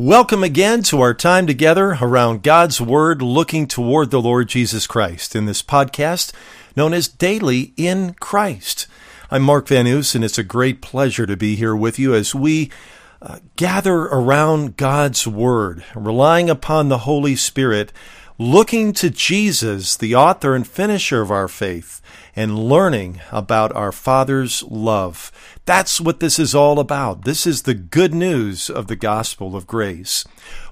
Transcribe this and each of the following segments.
Welcome again to our time together around God's Word, looking toward the Lord Jesus Christ in this podcast known as Daily in Christ. I'm Mark Van Oos, and it's a great pleasure to be here with you as we uh, gather around God's Word, relying upon the Holy Spirit, looking to Jesus, the author and finisher of our faith, and learning about our Father's love. That's what this is all about. This is the good news of the gospel of grace.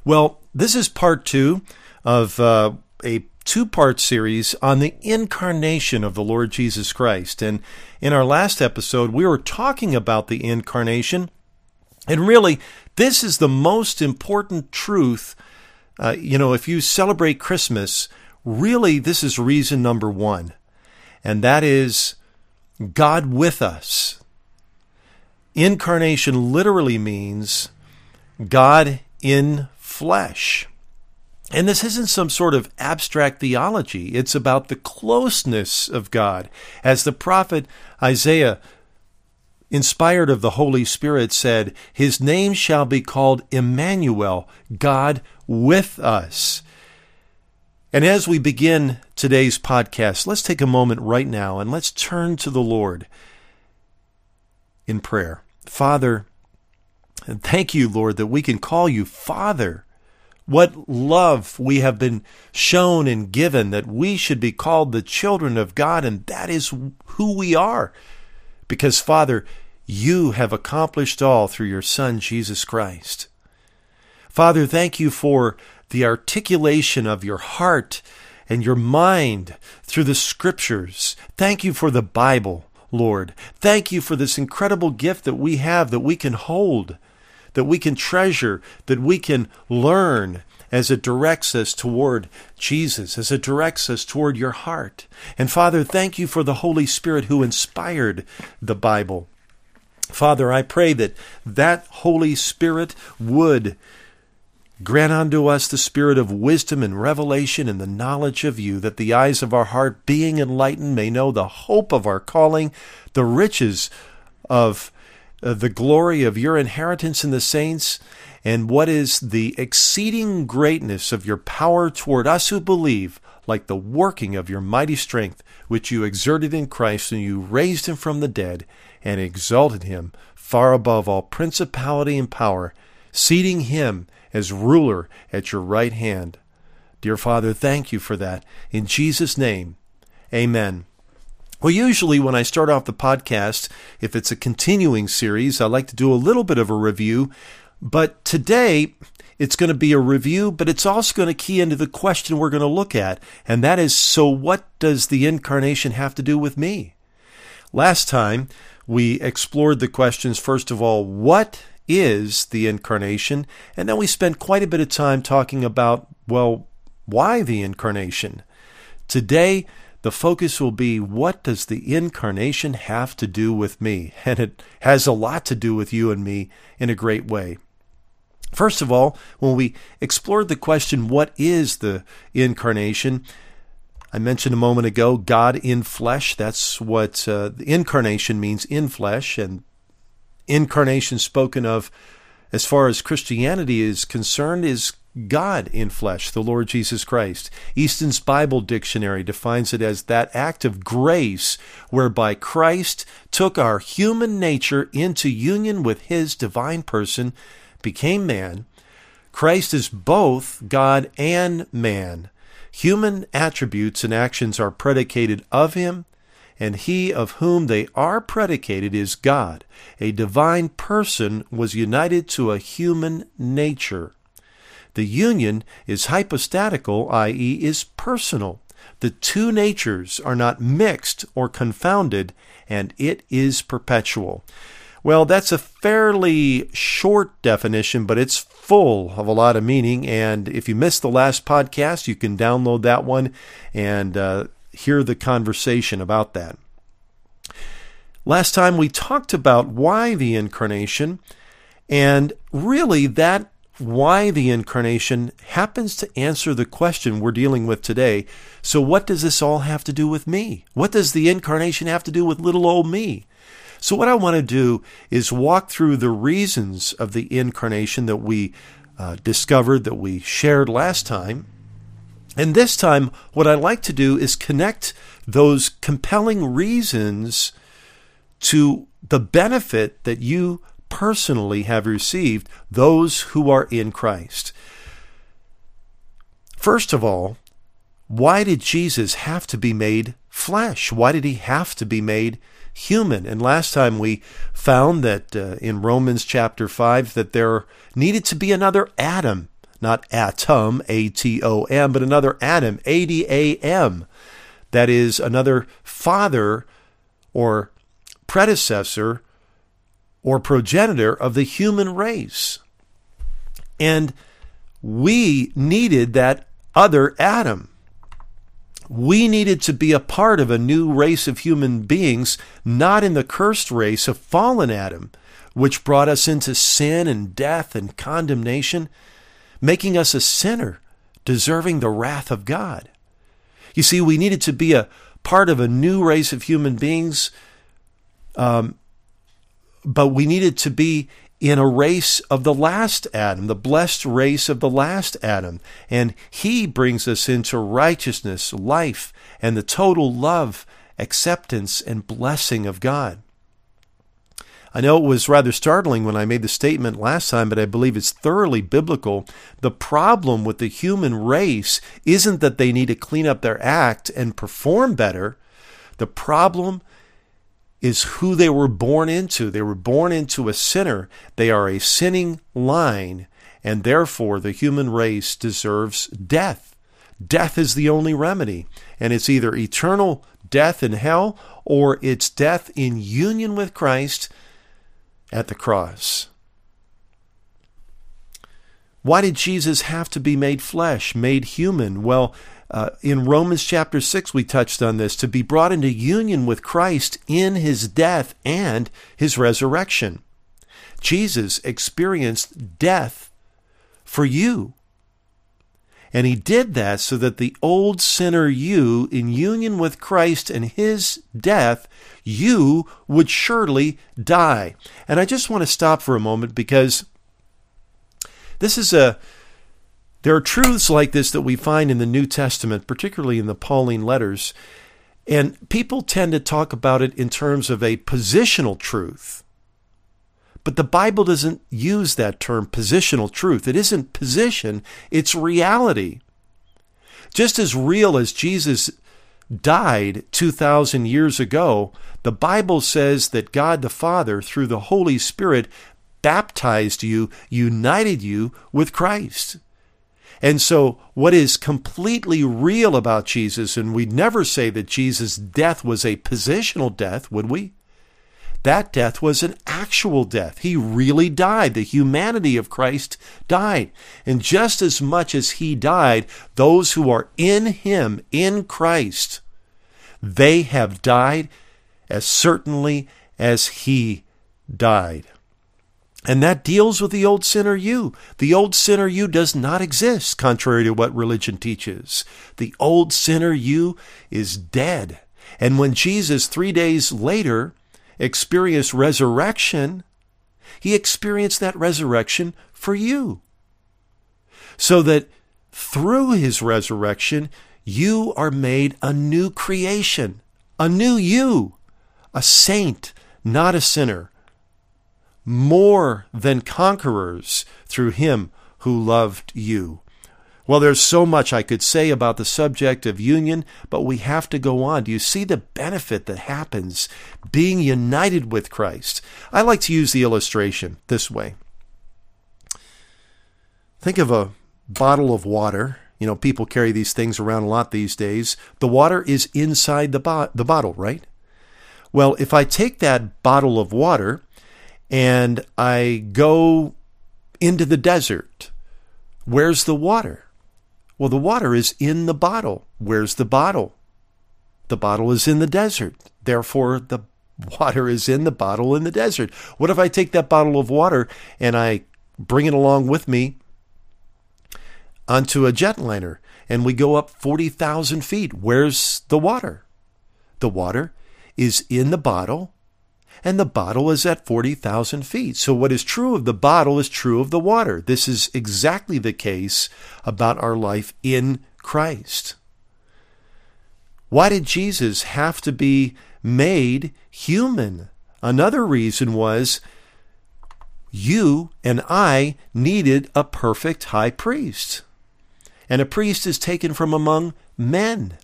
Well, this is part two of uh, a two part series on the incarnation of the Lord Jesus Christ. And in our last episode, we were talking about the incarnation. And really, this is the most important truth. Uh, you know, if you celebrate Christmas, really, this is reason number one. And that is God with us. Incarnation literally means God in flesh. And this isn't some sort of abstract theology. It's about the closeness of God. As the prophet Isaiah, inspired of the Holy Spirit, said, His name shall be called Emmanuel, God with us. And as we begin today's podcast, let's take a moment right now and let's turn to the Lord in prayer. Father, thank you, Lord, that we can call you Father. What love we have been shown and given that we should be called the children of God, and that is who we are. Because, Father, you have accomplished all through your Son, Jesus Christ. Father, thank you for the articulation of your heart and your mind through the scriptures. Thank you for the Bible. Lord. Thank you for this incredible gift that we have that we can hold, that we can treasure, that we can learn as it directs us toward Jesus, as it directs us toward your heart. And Father, thank you for the Holy Spirit who inspired the Bible. Father, I pray that that Holy Spirit would Grant unto us the spirit of wisdom and revelation and the knowledge of you, that the eyes of our heart, being enlightened, may know the hope of our calling, the riches of uh, the glory of your inheritance in the saints, and what is the exceeding greatness of your power toward us who believe, like the working of your mighty strength, which you exerted in Christ, and you raised him from the dead, and exalted him far above all principality and power, seating him as ruler at your right hand. Dear Father, thank you for that. In Jesus' name, amen. Well, usually when I start off the podcast, if it's a continuing series, I like to do a little bit of a review. But today, it's going to be a review, but it's also going to key into the question we're going to look at. And that is so, what does the incarnation have to do with me? Last time, we explored the questions first of all, what is the incarnation. And then we spent quite a bit of time talking about, well, why the incarnation? Today, the focus will be what does the incarnation have to do with me? And it has a lot to do with you and me in a great way. First of all, when we explored the question, what is the incarnation? I mentioned a moment ago, God in flesh. That's what uh, the incarnation means in flesh. And incarnation spoken of as far as Christianity is concerned is God in flesh, the Lord Jesus Christ. Easton's Bible Dictionary defines it as that act of grace whereby Christ took our human nature into union with his divine person, became man. Christ is both God and man. Human attributes and actions are predicated of him and he of whom they are predicated is God. A divine person was united to a human nature. The union is hypostatical, i.e., is personal. The two natures are not mixed or confounded, and it is perpetual. Well, that's a fairly short definition, but it's full of a lot of meaning. And if you missed the last podcast, you can download that one and uh, hear the conversation about that. Last time we talked about why the incarnation, and really that why the incarnation happens to answer the question we're dealing with today. So, what does this all have to do with me? What does the incarnation have to do with little old me? So, what I want to do is walk through the reasons of the incarnation that we uh, discovered that we shared last time. And this time, what I'd like to do is connect those compelling reasons to the benefit that you personally have received, those who are in Christ. First of all, why did Jesus have to be made flesh? Why did he have to be made human? And last time we found that uh, in Romans chapter 5 that there needed to be another Adam, not atom, A T O M, but another Adam, A D A M. That is another father or predecessor or progenitor of the human race. And we needed that other Adam. We needed to be a part of a new race of human beings, not in the cursed race of fallen Adam, which brought us into sin and death and condemnation, making us a sinner, deserving the wrath of God. You see, we needed to be a part of a new race of human beings, um, but we needed to be in a race of the last Adam, the blessed race of the last Adam. And he brings us into righteousness, life, and the total love, acceptance, and blessing of God. I know it was rather startling when I made the statement last time, but I believe it's thoroughly biblical. The problem with the human race isn't that they need to clean up their act and perform better. The problem is who they were born into. They were born into a sinner. They are a sinning line, and therefore the human race deserves death. Death is the only remedy, and it's either eternal death in hell or it's death in union with Christ at the cross. Why did Jesus have to be made flesh, made human? Well, uh, in Romans chapter 6, we touched on this to be brought into union with Christ in his death and his resurrection. Jesus experienced death for you. And he did that so that the old sinner you, in union with Christ and his death, you would surely die. And I just want to stop for a moment because this is a there are truths like this that we find in the New Testament, particularly in the Pauline letters, and people tend to talk about it in terms of a positional truth. But the Bible doesn't use that term, positional truth. It isn't position, it's reality. Just as real as Jesus died 2,000 years ago, the Bible says that God the Father, through the Holy Spirit, baptized you, united you with Christ. And so, what is completely real about Jesus, and we'd never say that Jesus' death was a positional death, would we? That death was an actual death. He really died. The humanity of Christ died. And just as much as he died, those who are in him, in Christ, they have died as certainly as he died. And that deals with the old sinner you. The old sinner you does not exist, contrary to what religion teaches. The old sinner you is dead. And when Jesus, three days later, experienced resurrection, he experienced that resurrection for you. So that through his resurrection, you are made a new creation, a new you, a saint, not a sinner more than conquerors through him who loved you. Well, there's so much I could say about the subject of union, but we have to go on. Do you see the benefit that happens being united with Christ? I like to use the illustration this way. Think of a bottle of water. You know, people carry these things around a lot these days. The water is inside the, bo- the bottle, right? Well, if I take that bottle of water and I go into the desert. Where's the water? Well, the water is in the bottle. Where's the bottle? The bottle is in the desert. Therefore, the water is in the bottle in the desert. What if I take that bottle of water and I bring it along with me onto a jetliner and we go up 40,000 feet? Where's the water? The water is in the bottle and the bottle is at 40,000 feet. So, what is true of the bottle is true of the water. This is exactly the case about our life in Christ. Why did Jesus have to be made human? Another reason was you and I needed a perfect high priest. And a priest is taken from among men.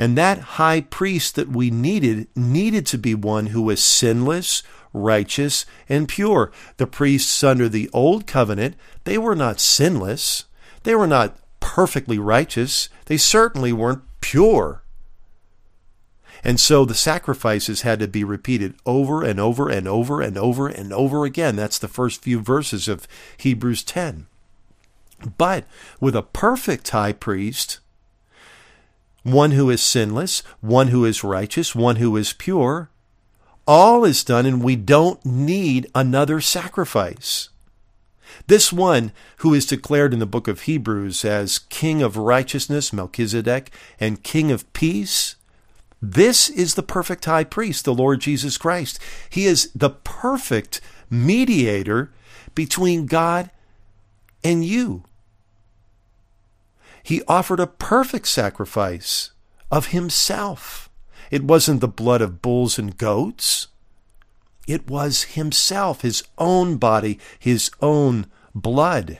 And that high priest that we needed needed to be one who was sinless, righteous, and pure. The priests under the old covenant, they were not sinless. They were not perfectly righteous. They certainly weren't pure. And so the sacrifices had to be repeated over and over and over and over and over again. That's the first few verses of Hebrews 10. But with a perfect high priest, one who is sinless, one who is righteous, one who is pure, all is done, and we don't need another sacrifice. This one who is declared in the book of Hebrews as King of righteousness, Melchizedek, and King of peace, this is the perfect high priest, the Lord Jesus Christ. He is the perfect mediator between God and you. He offered a perfect sacrifice of himself. It wasn't the blood of bulls and goats. It was himself, his own body, his own blood.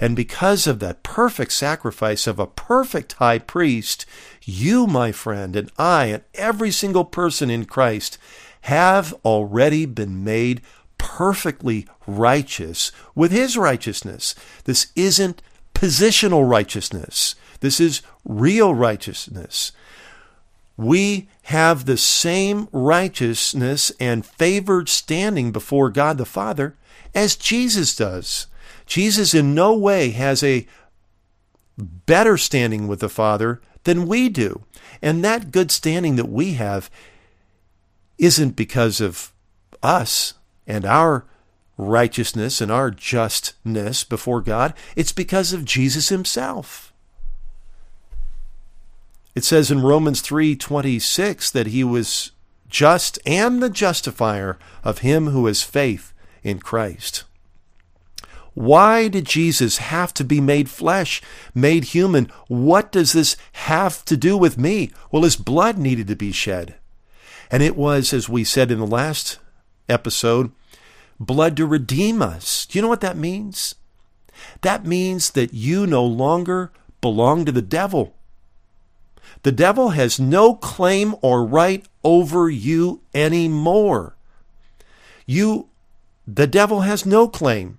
And because of that perfect sacrifice of a perfect high priest, you, my friend, and I, and every single person in Christ have already been made perfectly righteous with his righteousness. This isn't positional righteousness. This is real righteousness. We have the same righteousness and favored standing before God the Father as Jesus does. Jesus in no way has a better standing with the Father than we do. And that good standing that we have isn't because of us and our righteousness and our justness before God. It's because of Jesus himself. It says in Romans 3:26 that he was just and the justifier of him who has faith in Christ. Why did Jesus have to be made flesh, made human? What does this have to do with me? Well, his blood needed to be shed. And it was, as we said in the last episode, blood to redeem us. Do you know what that means? That means that you no longer belong to the devil. The devil has no claim or right over you anymore. You, the devil has no claim.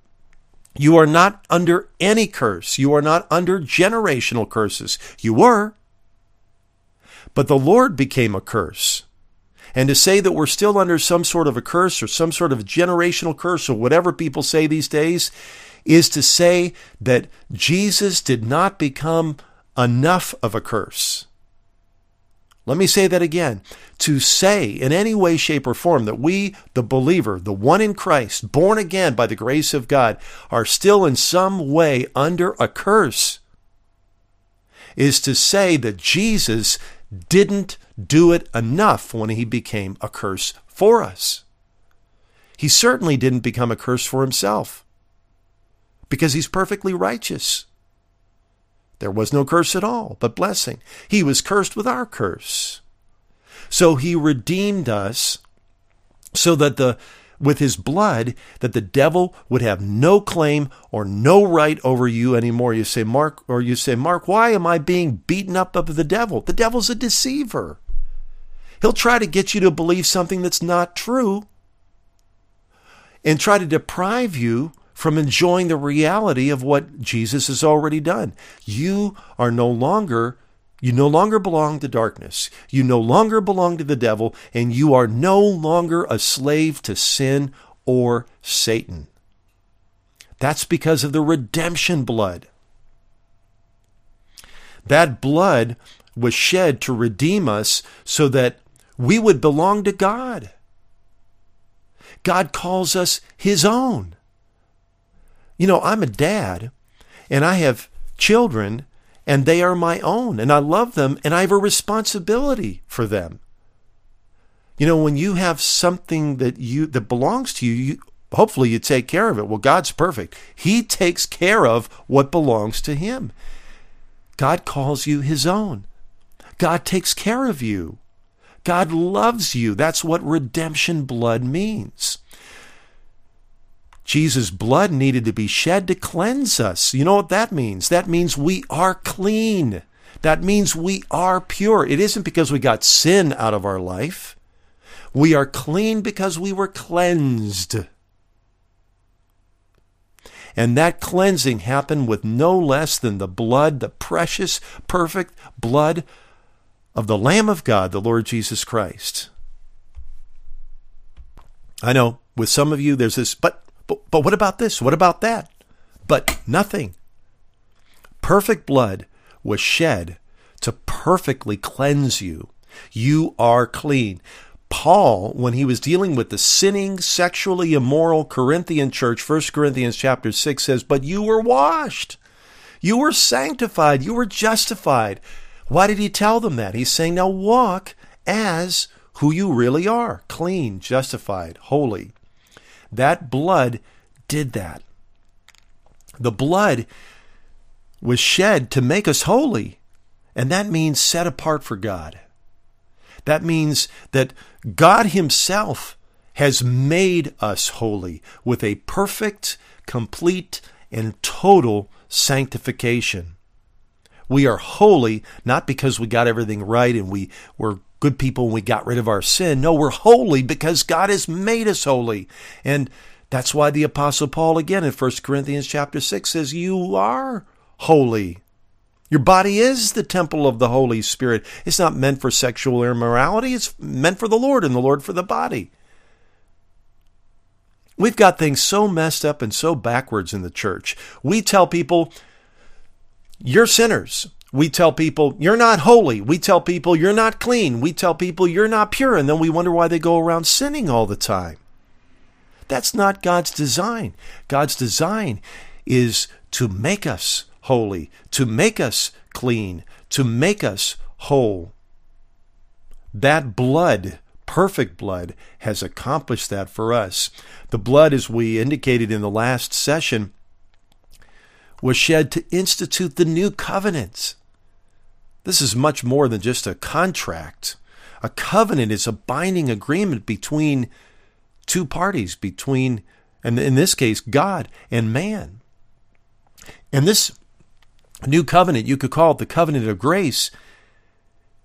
You are not under any curse. You are not under generational curses. You were. But the Lord became a curse. And to say that we're still under some sort of a curse or some sort of generational curse or whatever people say these days is to say that Jesus did not become enough of a curse. Let me say that again. To say in any way, shape, or form that we, the believer, the one in Christ, born again by the grace of God, are still in some way under a curse is to say that Jesus didn't do it enough when he became a curse for us. He certainly didn't become a curse for himself because he's perfectly righteous. There was no curse at all, but blessing. He was cursed with our curse. So he redeemed us so that the with his blood that the devil would have no claim or no right over you anymore. You say, Mark, or you say, Mark, why am I being beaten up of the devil? The devil's a deceiver. He'll try to get you to believe something that's not true and try to deprive you from enjoying the reality of what Jesus has already done. You are no longer you no longer belong to darkness. You no longer belong to the devil, and you are no longer a slave to sin or Satan. That's because of the redemption blood. That blood was shed to redeem us so that we would belong to God. God calls us His own. You know, I'm a dad and I have children and they are my own and I love them and I have a responsibility for them. You know, when you have something that you that belongs to you, you hopefully you take care of it. Well, God's perfect. He takes care of what belongs to him. God calls you his own. God takes care of you. God loves you. That's what redemption blood means. Jesus' blood needed to be shed to cleanse us. You know what that means? That means we are clean. That means we are pure. It isn't because we got sin out of our life. We are clean because we were cleansed. And that cleansing happened with no less than the blood, the precious, perfect blood of the Lamb of God, the Lord Jesus Christ. I know with some of you there's this, but, but, but what about this? What about that? But nothing. Perfect blood was shed to perfectly cleanse you. You are clean. Paul, when he was dealing with the sinning, sexually immoral Corinthian church, 1 Corinthians chapter 6 says, But you were washed. You were sanctified. You were justified. Why did he tell them that? He's saying, Now walk as who you really are clean, justified, holy. That blood did that. The blood was shed to make us holy, and that means set apart for God. That means that God Himself has made us holy with a perfect, complete, and total sanctification. We are holy not because we got everything right and we were good people and we got rid of our sin. No, we're holy because God has made us holy. And that's why the apostle Paul again in 1 Corinthians chapter 6 says you are holy your body is the temple of the Holy Spirit. It's not meant for sexual immorality, it's meant for the Lord and the Lord for the body. We've got things so messed up and so backwards in the church. We tell people, you're sinners. We tell people, you're not holy. We tell people, you're not clean. We tell people, you're not pure. And then we wonder why they go around sinning all the time. That's not God's design. God's design is to make us holy, to make us clean, to make us whole. That blood, perfect blood, has accomplished that for us. The blood, as we indicated in the last session, was shed to institute the new covenant. This is much more than just a contract. A covenant is a binding agreement between two parties, between, and in this case, God and man. And this new covenant, you could call it the covenant of grace,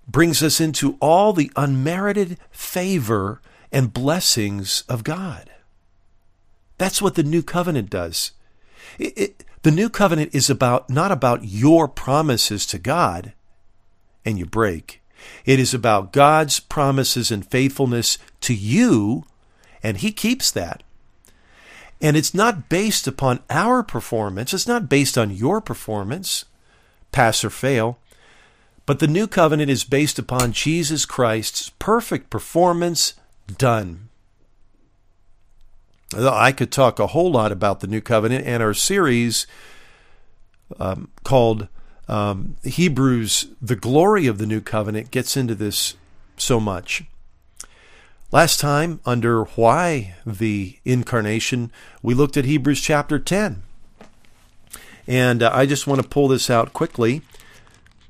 brings us into all the unmerited favor and blessings of God. That's what the new covenant does. It, it, the new covenant is about not about your promises to God and you break. It is about God's promises and faithfulness to you, and He keeps that. And it's not based upon our performance. It's not based on your performance, pass or fail. But the new covenant is based upon Jesus Christ's perfect performance done. I could talk a whole lot about the new covenant, and our series um, called um, Hebrews, the glory of the new covenant, gets into this so much. Last time, under why the incarnation, we looked at Hebrews chapter 10. And uh, I just want to pull this out quickly.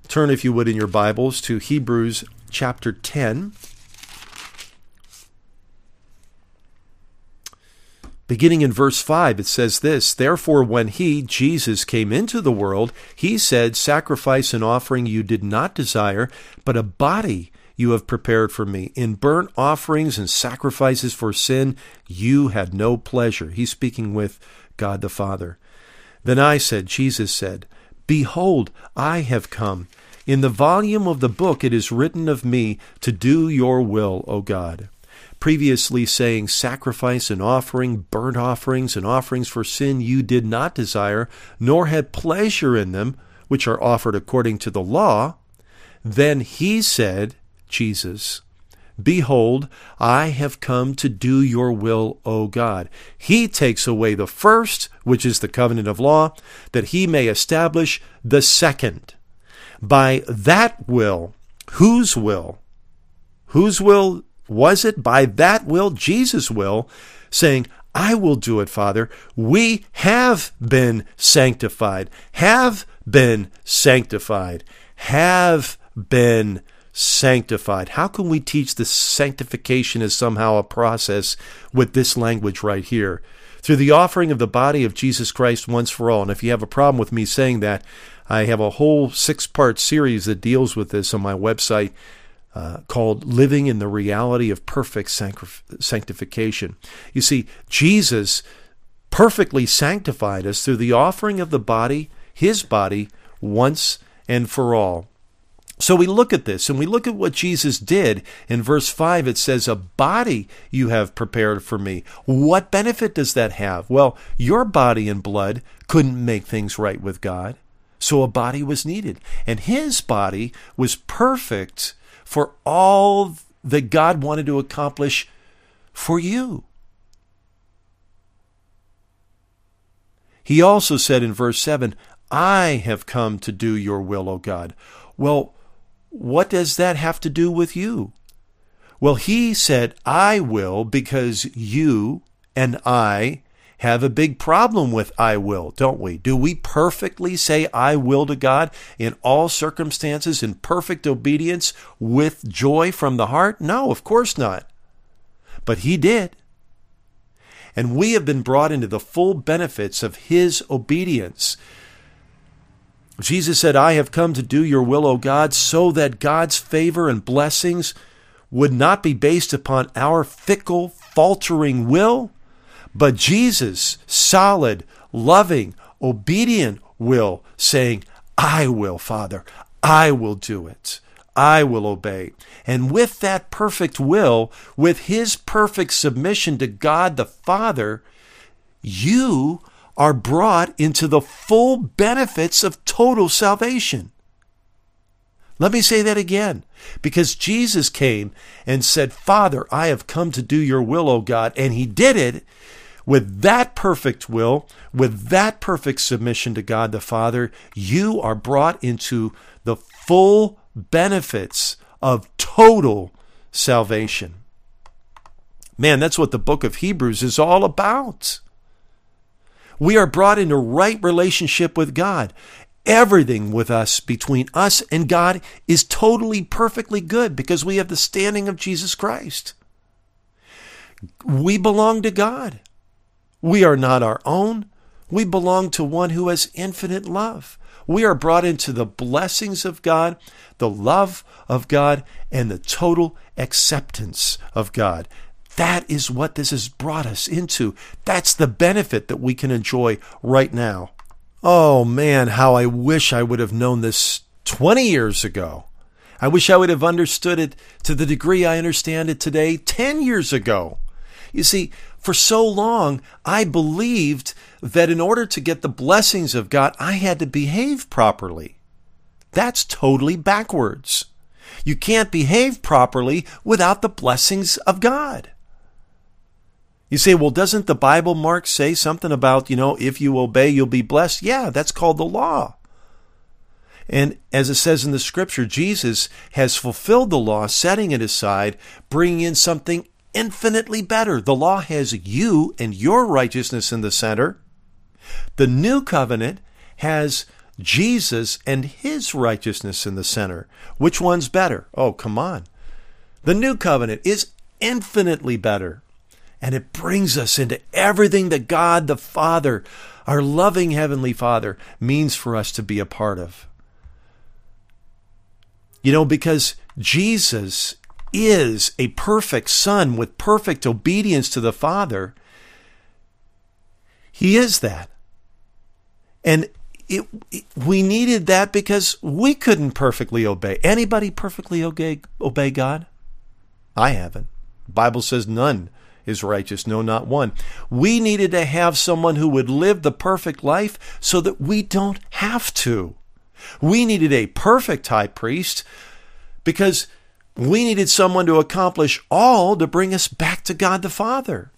Turn, if you would, in your Bibles to Hebrews chapter 10. Beginning in verse 5, it says this Therefore, when he, Jesus, came into the world, he said, Sacrifice and offering you did not desire, but a body you have prepared for me. In burnt offerings and sacrifices for sin, you had no pleasure. He's speaking with God the Father. Then I said, Jesus said, Behold, I have come. In the volume of the book it is written of me to do your will, O God. Previously saying, Sacrifice and offering, burnt offerings and offerings for sin you did not desire, nor had pleasure in them, which are offered according to the law. Then he said, Jesus. Behold, I have come to do your will, O God. He takes away the first, which is the covenant of law, that he may establish the second. By that will, whose will? Whose will was it by that will, Jesus' will, saying, I will do it, Father. We have been sanctified, have been sanctified, have been sanctified. How can we teach the sanctification as somehow a process with this language right here? Through the offering of the body of Jesus Christ once for all. And if you have a problem with me saying that, I have a whole six part series that deals with this on my website. Uh, called Living in the Reality of Perfect Sanctification. You see, Jesus perfectly sanctified us through the offering of the body, his body, once and for all. So we look at this and we look at what Jesus did. In verse 5, it says, A body you have prepared for me. What benefit does that have? Well, your body and blood couldn't make things right with God. So a body was needed. And his body was perfect for all that God wanted to accomplish for you. He also said in verse 7, I have come to do your will, O God. Well, what does that have to do with you? Well, he said, I will because you and I have a big problem with I will, don't we? Do we perfectly say I will to God in all circumstances in perfect obedience with joy from the heart? No, of course not. But he did. And we have been brought into the full benefits of his obedience. Jesus said, I have come to do your will, O God, so that God's favor and blessings would not be based upon our fickle, faltering will, but Jesus' solid, loving, obedient will, saying, I will, Father, I will do it. I will obey. And with that perfect will, with his perfect submission to God the Father, you are brought into the full benefits of total salvation. Let me say that again. Because Jesus came and said, Father, I have come to do your will, O God. And he did it with that perfect will, with that perfect submission to God the Father. You are brought into the full benefits of total salvation. Man, that's what the book of Hebrews is all about. We are brought into right relationship with God. Everything with us, between us and God, is totally, perfectly good because we have the standing of Jesus Christ. We belong to God. We are not our own. We belong to one who has infinite love. We are brought into the blessings of God, the love of God, and the total acceptance of God. That is what this has brought us into. That's the benefit that we can enjoy right now. Oh man, how I wish I would have known this 20 years ago. I wish I would have understood it to the degree I understand it today 10 years ago. You see, for so long, I believed that in order to get the blessings of God, I had to behave properly. That's totally backwards. You can't behave properly without the blessings of God. You say, well, doesn't the Bible, Mark, say something about, you know, if you obey, you'll be blessed? Yeah, that's called the law. And as it says in the scripture, Jesus has fulfilled the law, setting it aside, bringing in something infinitely better. The law has you and your righteousness in the center. The new covenant has Jesus and his righteousness in the center. Which one's better? Oh, come on. The new covenant is infinitely better. And it brings us into everything that God the Father, our loving Heavenly Father, means for us to be a part of. You know, because Jesus is a perfect Son with perfect obedience to the Father, He is that. And it, it, we needed that because we couldn't perfectly obey. Anybody perfectly obey, obey God? I haven't. The Bible says none is righteous, no, not one. We needed to have someone who would live the perfect life so that we don't have to. We needed a perfect high priest because we needed someone to accomplish all to bring us back to God the Father.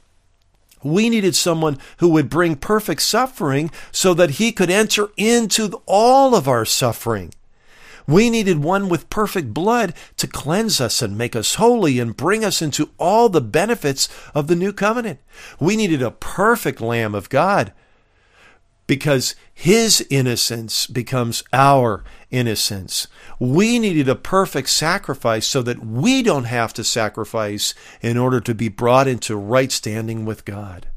We needed someone who would bring perfect suffering so that he could enter into all of our suffering. We needed one with perfect blood to cleanse us and make us holy and bring us into all the benefits of the new covenant. We needed a perfect Lamb of God because his innocence becomes our innocence. We needed a perfect sacrifice so that we don't have to sacrifice in order to be brought into right standing with God.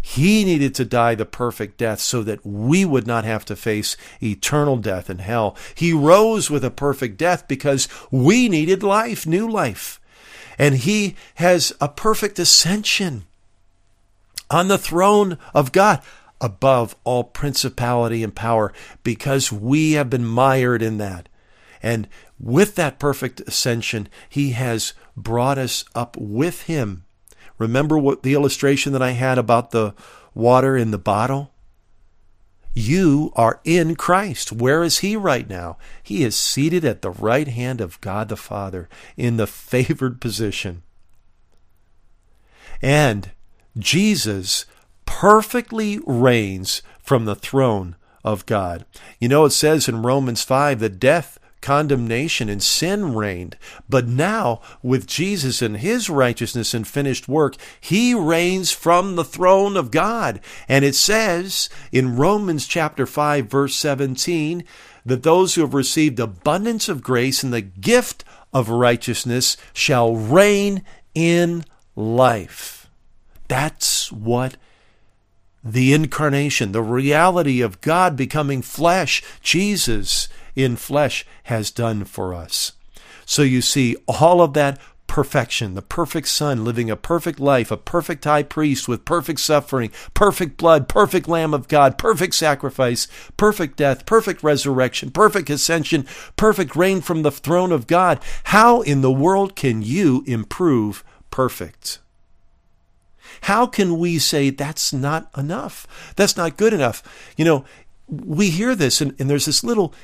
He needed to die the perfect death so that we would not have to face eternal death in hell. He rose with a perfect death because we needed life, new life. And he has a perfect ascension on the throne of God above all principality and power because we have been mired in that. And with that perfect ascension, he has brought us up with him Remember what the illustration that I had about the water in the bottle? You are in Christ. Where is He right now? He is seated at the right hand of God the Father in the favored position. And Jesus perfectly reigns from the throne of God. You know, it says in Romans 5 that death condemnation and sin reigned. But now, with Jesus and his righteousness and finished work, he reigns from the throne of God. And it says in Romans chapter 5 verse 17 that those who have received abundance of grace and the gift of righteousness shall reign in life. That's what the incarnation, the reality of God becoming flesh, Jesus in flesh has done for us. So you see all of that perfection, the perfect Son living a perfect life, a perfect high priest with perfect suffering, perfect blood, perfect Lamb of God, perfect sacrifice, perfect death, perfect resurrection, perfect ascension, perfect reign from the throne of God. How in the world can you improve perfect? How can we say that's not enough? That's not good enough. You know, we hear this, and, and there's this little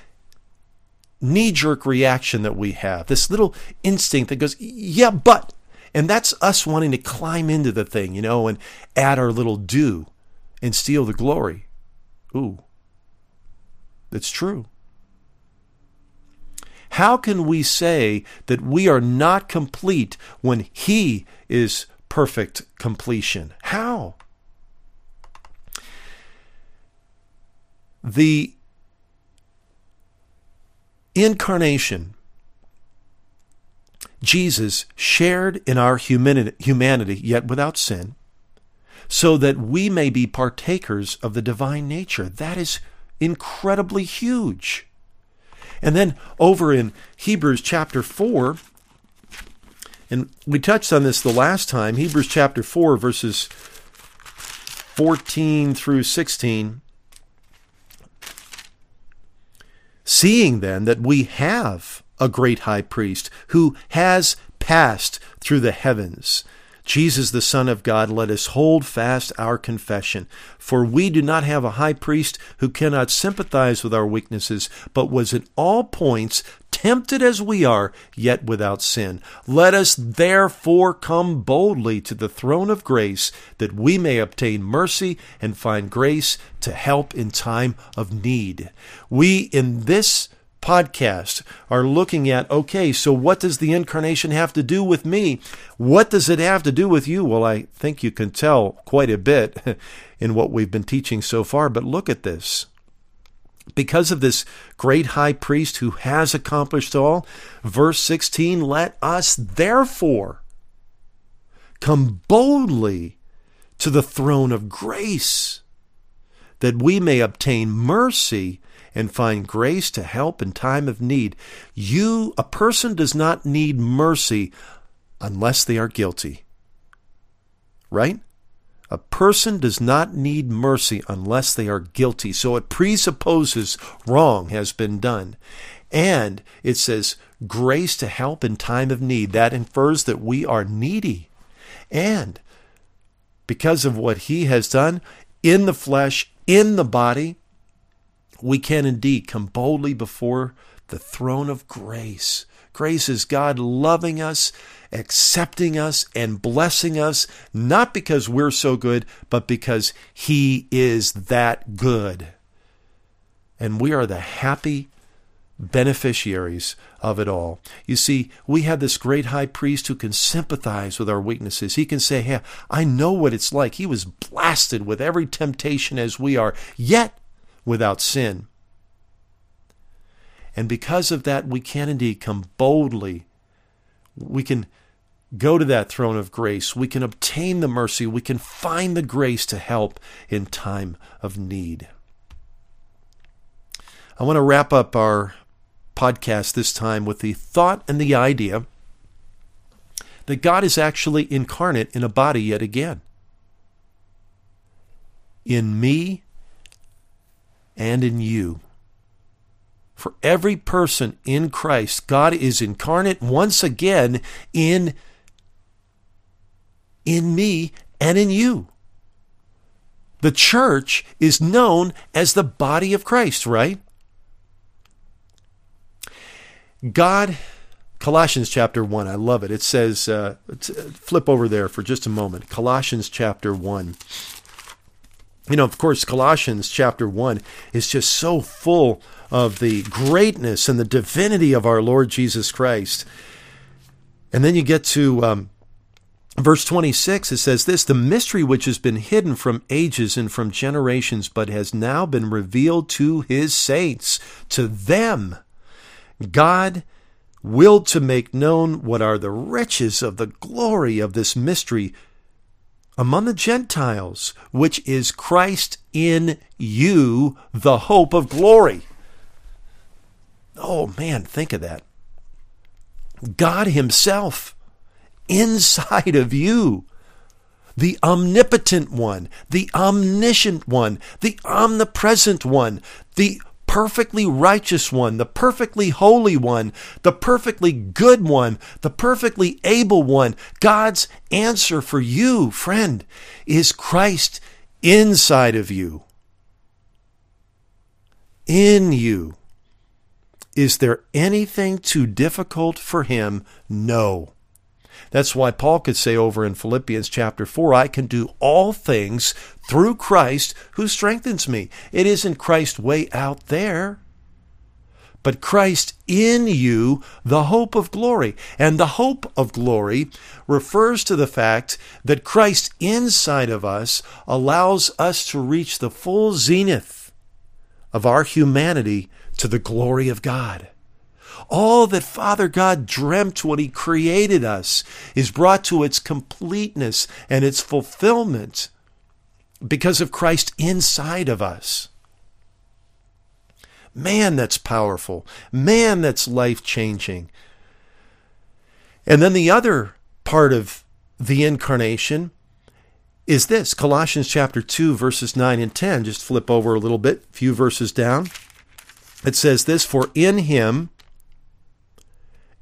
knee jerk reaction that we have, this little instinct that goes, yeah, but. And that's us wanting to climb into the thing, you know, and add our little do and steal the glory. Ooh, that's true. How can we say that we are not complete when He is perfect completion? How? The incarnation, Jesus shared in our humanity, yet without sin, so that we may be partakers of the divine nature. That is incredibly huge. And then over in Hebrews chapter 4, and we touched on this the last time, Hebrews chapter 4, verses 14 through 16. Seeing then that we have a great high priest who has passed through the heavens, Jesus, the Son of God, let us hold fast our confession. For we do not have a high priest who cannot sympathize with our weaknesses, but was in all points tempted as we are, yet without sin. Let us therefore come boldly to the throne of grace, that we may obtain mercy and find grace to help in time of need. We, in this podcast are looking at okay, so what does the incarnation have to do with me? What does it have to do with you? Well, I think you can tell quite a bit in what we've been teaching so far, but look at this. Because of this great high priest who has accomplished all, verse 16, let us therefore come boldly to the throne of grace that we may obtain mercy and find grace to help in time of need. You, a person does not need mercy unless they are guilty. Right? A person does not need mercy unless they are guilty. So it presupposes wrong has been done. And it says grace to help in time of need. That infers that we are needy. And because of what he has done in the flesh, in the body, we can indeed come boldly before the throne of grace. Grace is God loving us, accepting us, and blessing us, not because we're so good, but because He is that good. And we are the happy beneficiaries of it all. You see, we have this great high priest who can sympathize with our weaknesses. He can say, Hey, I know what it's like. He was blasted with every temptation as we are, yet without sin. And because of that, we can indeed come boldly. We can go to that throne of grace. We can obtain the mercy. We can find the grace to help in time of need. I want to wrap up our podcast this time with the thought and the idea that God is actually incarnate in a body yet again. In me and in you. For every person in Christ, God is incarnate once again in, in me and in you. The church is known as the body of Christ, right? God, Colossians chapter 1, I love it. It says, uh, flip over there for just a moment. Colossians chapter 1. You know, of course, Colossians chapter 1 is just so full of the greatness and the divinity of our Lord Jesus Christ. And then you get to um, verse 26, it says this The mystery which has been hidden from ages and from generations, but has now been revealed to his saints. To them, God willed to make known what are the riches of the glory of this mystery among the Gentiles, which is Christ in you, the hope of glory. Oh man, think of that. God Himself inside of you. The omnipotent one, the omniscient one, the omnipresent one, the perfectly righteous one, the perfectly holy one, the perfectly good one, the perfectly able one. God's answer for you, friend, is Christ inside of you. In you. Is there anything too difficult for him? No. That's why Paul could say over in Philippians chapter 4, I can do all things through Christ who strengthens me. It isn't Christ way out there, but Christ in you, the hope of glory. And the hope of glory refers to the fact that Christ inside of us allows us to reach the full zenith of our humanity to the glory of God. All that Father God dreamt when He created us is brought to its completeness and its fulfillment because of Christ inside of us. Man, that's powerful. Man, that's life changing. And then the other part of the incarnation is this Colossians chapter 2, verses 9 and 10. Just flip over a little bit, a few verses down. It says this For in him,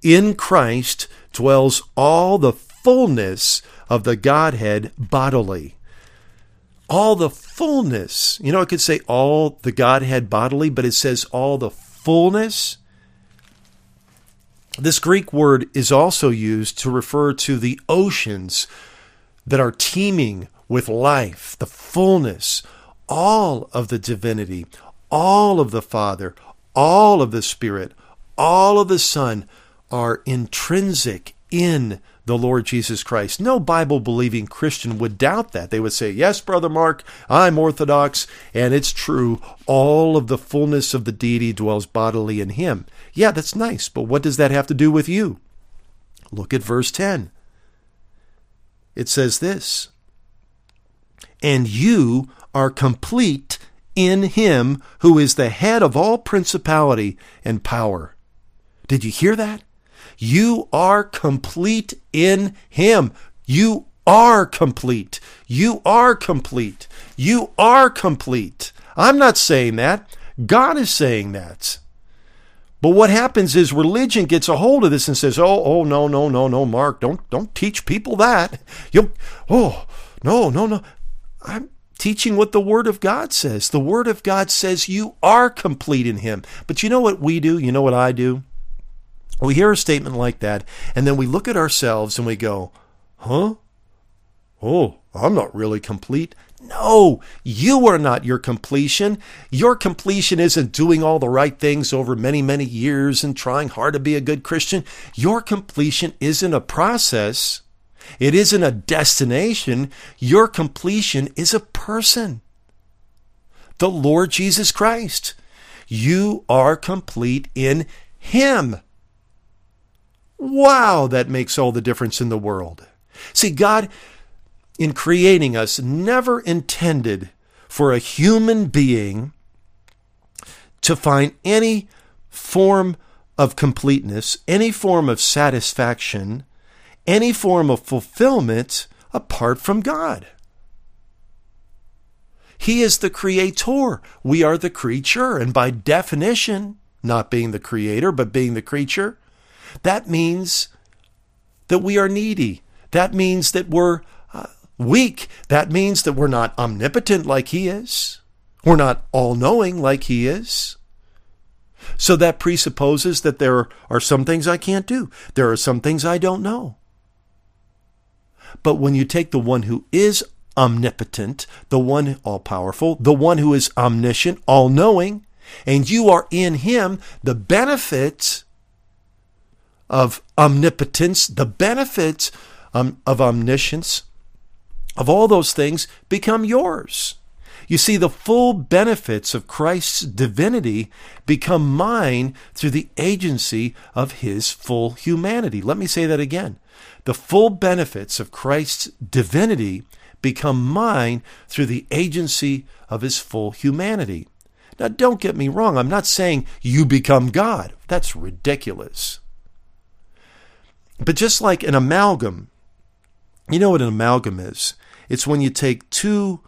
in Christ, dwells all the fullness of the Godhead bodily all the fullness. You know, it could say all the Godhead bodily, but it says all the fullness. This Greek word is also used to refer to the oceans that are teeming with life, the fullness, all of the divinity, all of the Father, all of the Spirit, all of the Son are intrinsic in the Lord Jesus Christ. No Bible believing Christian would doubt that. They would say, Yes, Brother Mark, I'm Orthodox, and it's true. All of the fullness of the deity dwells bodily in him. Yeah, that's nice, but what does that have to do with you? Look at verse 10. It says this And you are complete in him who is the head of all principality and power. Did you hear that? You are complete in Him. You are complete. You are complete. You are complete. I'm not saying that. God is saying that. But what happens is religion gets a hold of this and says, "Oh, oh, no, no, no, no, Mark, don't, don't teach people that. You, oh, no, no, no. I'm teaching what the Word of God says. The Word of God says you are complete in Him. But you know what we do? You know what I do? We hear a statement like that, and then we look at ourselves and we go, huh? Oh, I'm not really complete. No, you are not your completion. Your completion isn't doing all the right things over many, many years and trying hard to be a good Christian. Your completion isn't a process. It isn't a destination. Your completion is a person. The Lord Jesus Christ. You are complete in Him. Wow, that makes all the difference in the world. See, God in creating us never intended for a human being to find any form of completeness, any form of satisfaction, any form of fulfillment apart from God. He is the creator. We are the creature. And by definition, not being the creator, but being the creature, that means that we are needy. That means that we're uh, weak, that means that we're not omnipotent like He is. We're not all knowing like He is. So that presupposes that there are some things I can't do. There are some things I don't know. But when you take the one who is omnipotent, the one all powerful, the one who is omniscient, all knowing, and you are in him, the benefits of omnipotence, the benefits um, of omniscience, of all those things become yours. You see, the full benefits of Christ's divinity become mine through the agency of his full humanity. Let me say that again. The full benefits of Christ's divinity become mine through the agency of his full humanity. Now, don't get me wrong. I'm not saying you become God. That's ridiculous. But just like an amalgam, you know what an amalgam is? It's when you take two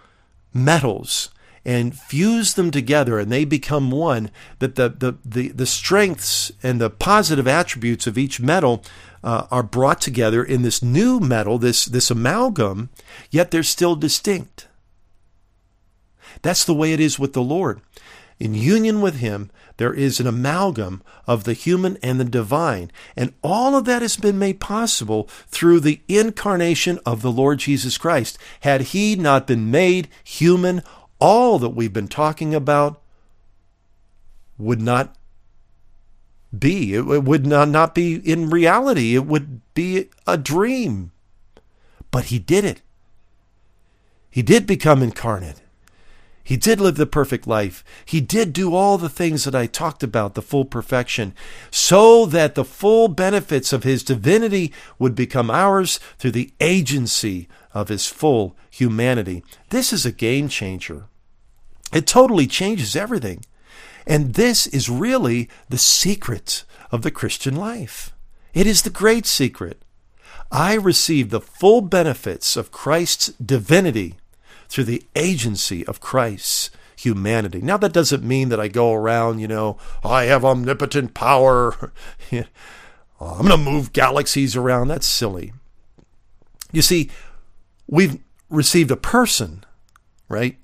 metals and fuse them together and they become one, that the, the, the, the strengths and the positive attributes of each metal uh, are brought together in this new metal, this, this amalgam, yet they're still distinct. That's the way it is with the Lord. In union with Him, there is an amalgam of the human and the divine. And all of that has been made possible through the incarnation of the Lord Jesus Christ. Had He not been made human, all that we've been talking about would not be. It would not, not be in reality. It would be a dream. But He did it. He did become incarnate. He did live the perfect life. He did do all the things that I talked about, the full perfection, so that the full benefits of his divinity would become ours through the agency of his full humanity. This is a game changer. It totally changes everything. And this is really the secret of the Christian life. It is the great secret. I receive the full benefits of Christ's divinity through the agency of Christ's humanity. Now, that doesn't mean that I go around, you know, I have omnipotent power. I'm going to move galaxies around. That's silly. You see, we've received a person, right,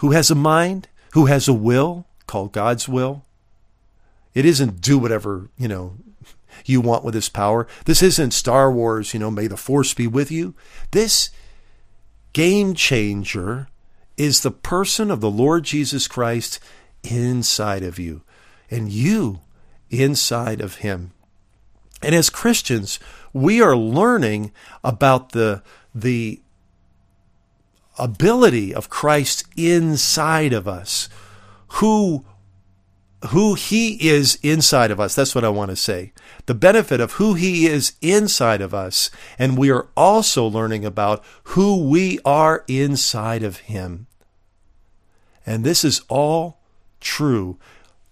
who has a mind, who has a will called God's will. It isn't do whatever, you know, you want with this power. This isn't Star Wars, you know, may the force be with you. This game changer is the person of the Lord Jesus Christ inside of you, and you inside of him. And as Christians, we are learning about the, the ability of Christ inside of us, who who he is inside of us. That's what I want to say. The benefit of who he is inside of us. And we are also learning about who we are inside of him. And this is all true,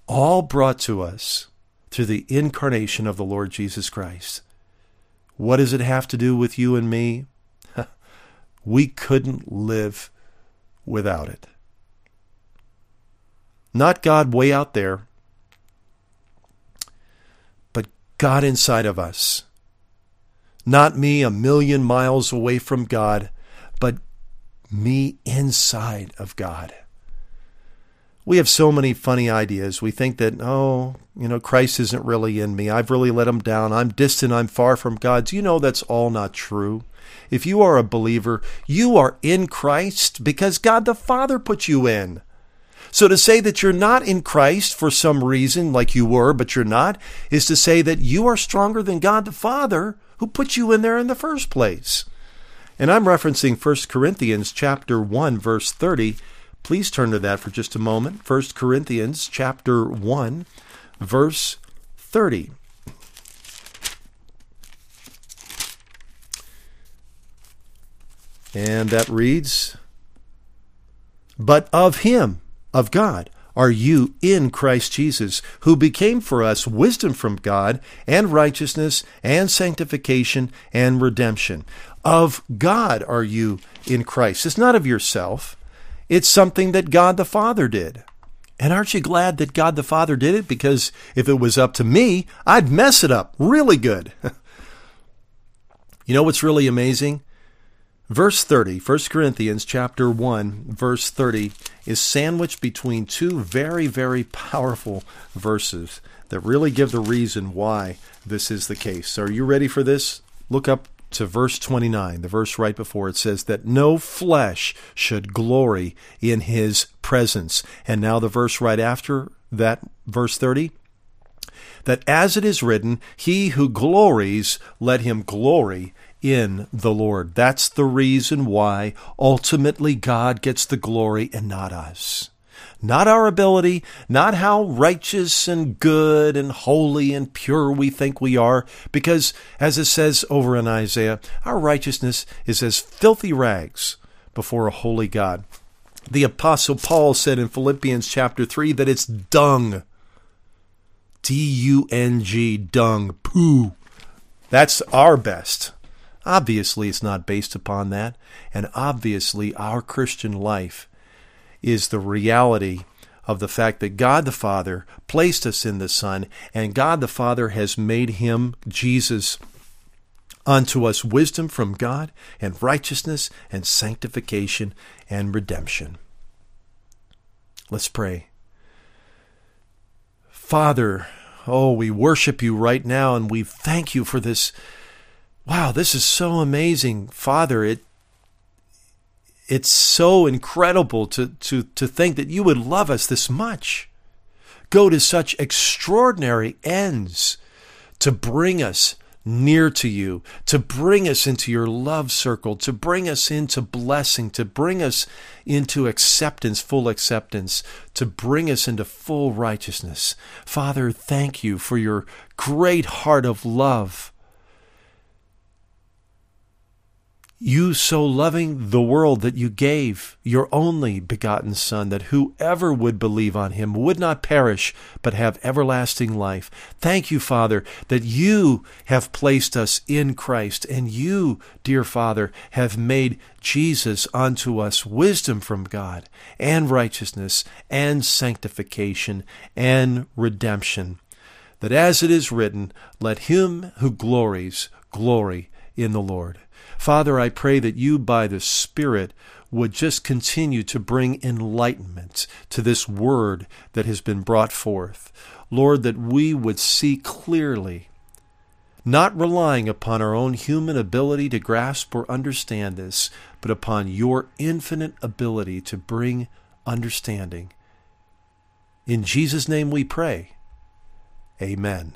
all brought to us through the incarnation of the Lord Jesus Christ. What does it have to do with you and me? we couldn't live without it. Not God way out there, but God inside of us. Not me a million miles away from God, but me inside of God. we have so many funny ideas. We think that, oh, you know, Christ isn't really in me. I've really let him down. I'm distant. I'm far from God. Do you know that's all not true? If you are a believer, you are in Christ because God the Father put you in. So to say that you're not in Christ for some reason, like you were, but you're not, is to say that you are stronger than God the Father who put you in there in the first place. And I'm referencing 1 Corinthians chapter 1 verse 30 Please turn to that for just a moment. 1 Corinthians chapter 1 verse 30. And that reads, But of him, of God, are you in Christ Jesus, who became for us wisdom from God, and righteousness, and sanctification, and redemption. Of God are you in Christ. It's not of yourself. It's something that God the Father did. And aren't you glad that God the Father did it? Because if it was up to me, I'd mess it up really good. you know what's really amazing? Verse 30, 1 Corinthians chapter 1, verse 30 is sandwiched between two very, very powerful verses that really give the reason why this is the case. Are you ready for this? Look up to verse 29, the verse right before it says that no flesh should glory in his presence. And now the verse right after that, verse 30, that as it is written, he who glories, let him glory in the Lord. That's the reason why ultimately God gets the glory and not us not our ability, not how righteous and good and holy and pure we think we are, because as it says over in Isaiah, our righteousness is as filthy rags before a holy God. The apostle Paul said in Philippians chapter 3 that it's dung. D U N G, dung, poo. That's our best. Obviously, it's not based upon that. And obviously, our Christian life is the reality of the fact that God the Father placed us in the Son, and God the Father has made him, Jesus, unto us wisdom from God, and righteousness, and sanctification, and redemption. Let's pray. Father, oh, we worship you right now, and we thank you for this. Wow, this is so amazing. Father, it it's so incredible to, to, to think that you would love us this much, go to such extraordinary ends to bring us near to you, to bring us into your love circle, to bring us into blessing, to bring us into acceptance, full acceptance, to bring us into full righteousness. Father, thank you for your great heart of love you so loving the world that you gave your only begotten Son, that whoever would believe on him would not perish, but have everlasting life. Thank you, Father, that you have placed us in Christ, and you, dear Father, have made Jesus unto us wisdom from God, and righteousness, and sanctification, and redemption. That as it is written, let him who glories glory in the Lord. Father, I pray that you, by the Spirit, would just continue to bring enlightenment to this word that has been brought forth. Lord, that we would see clearly, not relying upon our own human ability to grasp or understand this, but upon your infinite ability to bring understanding. In Jesus' name we pray. Amen.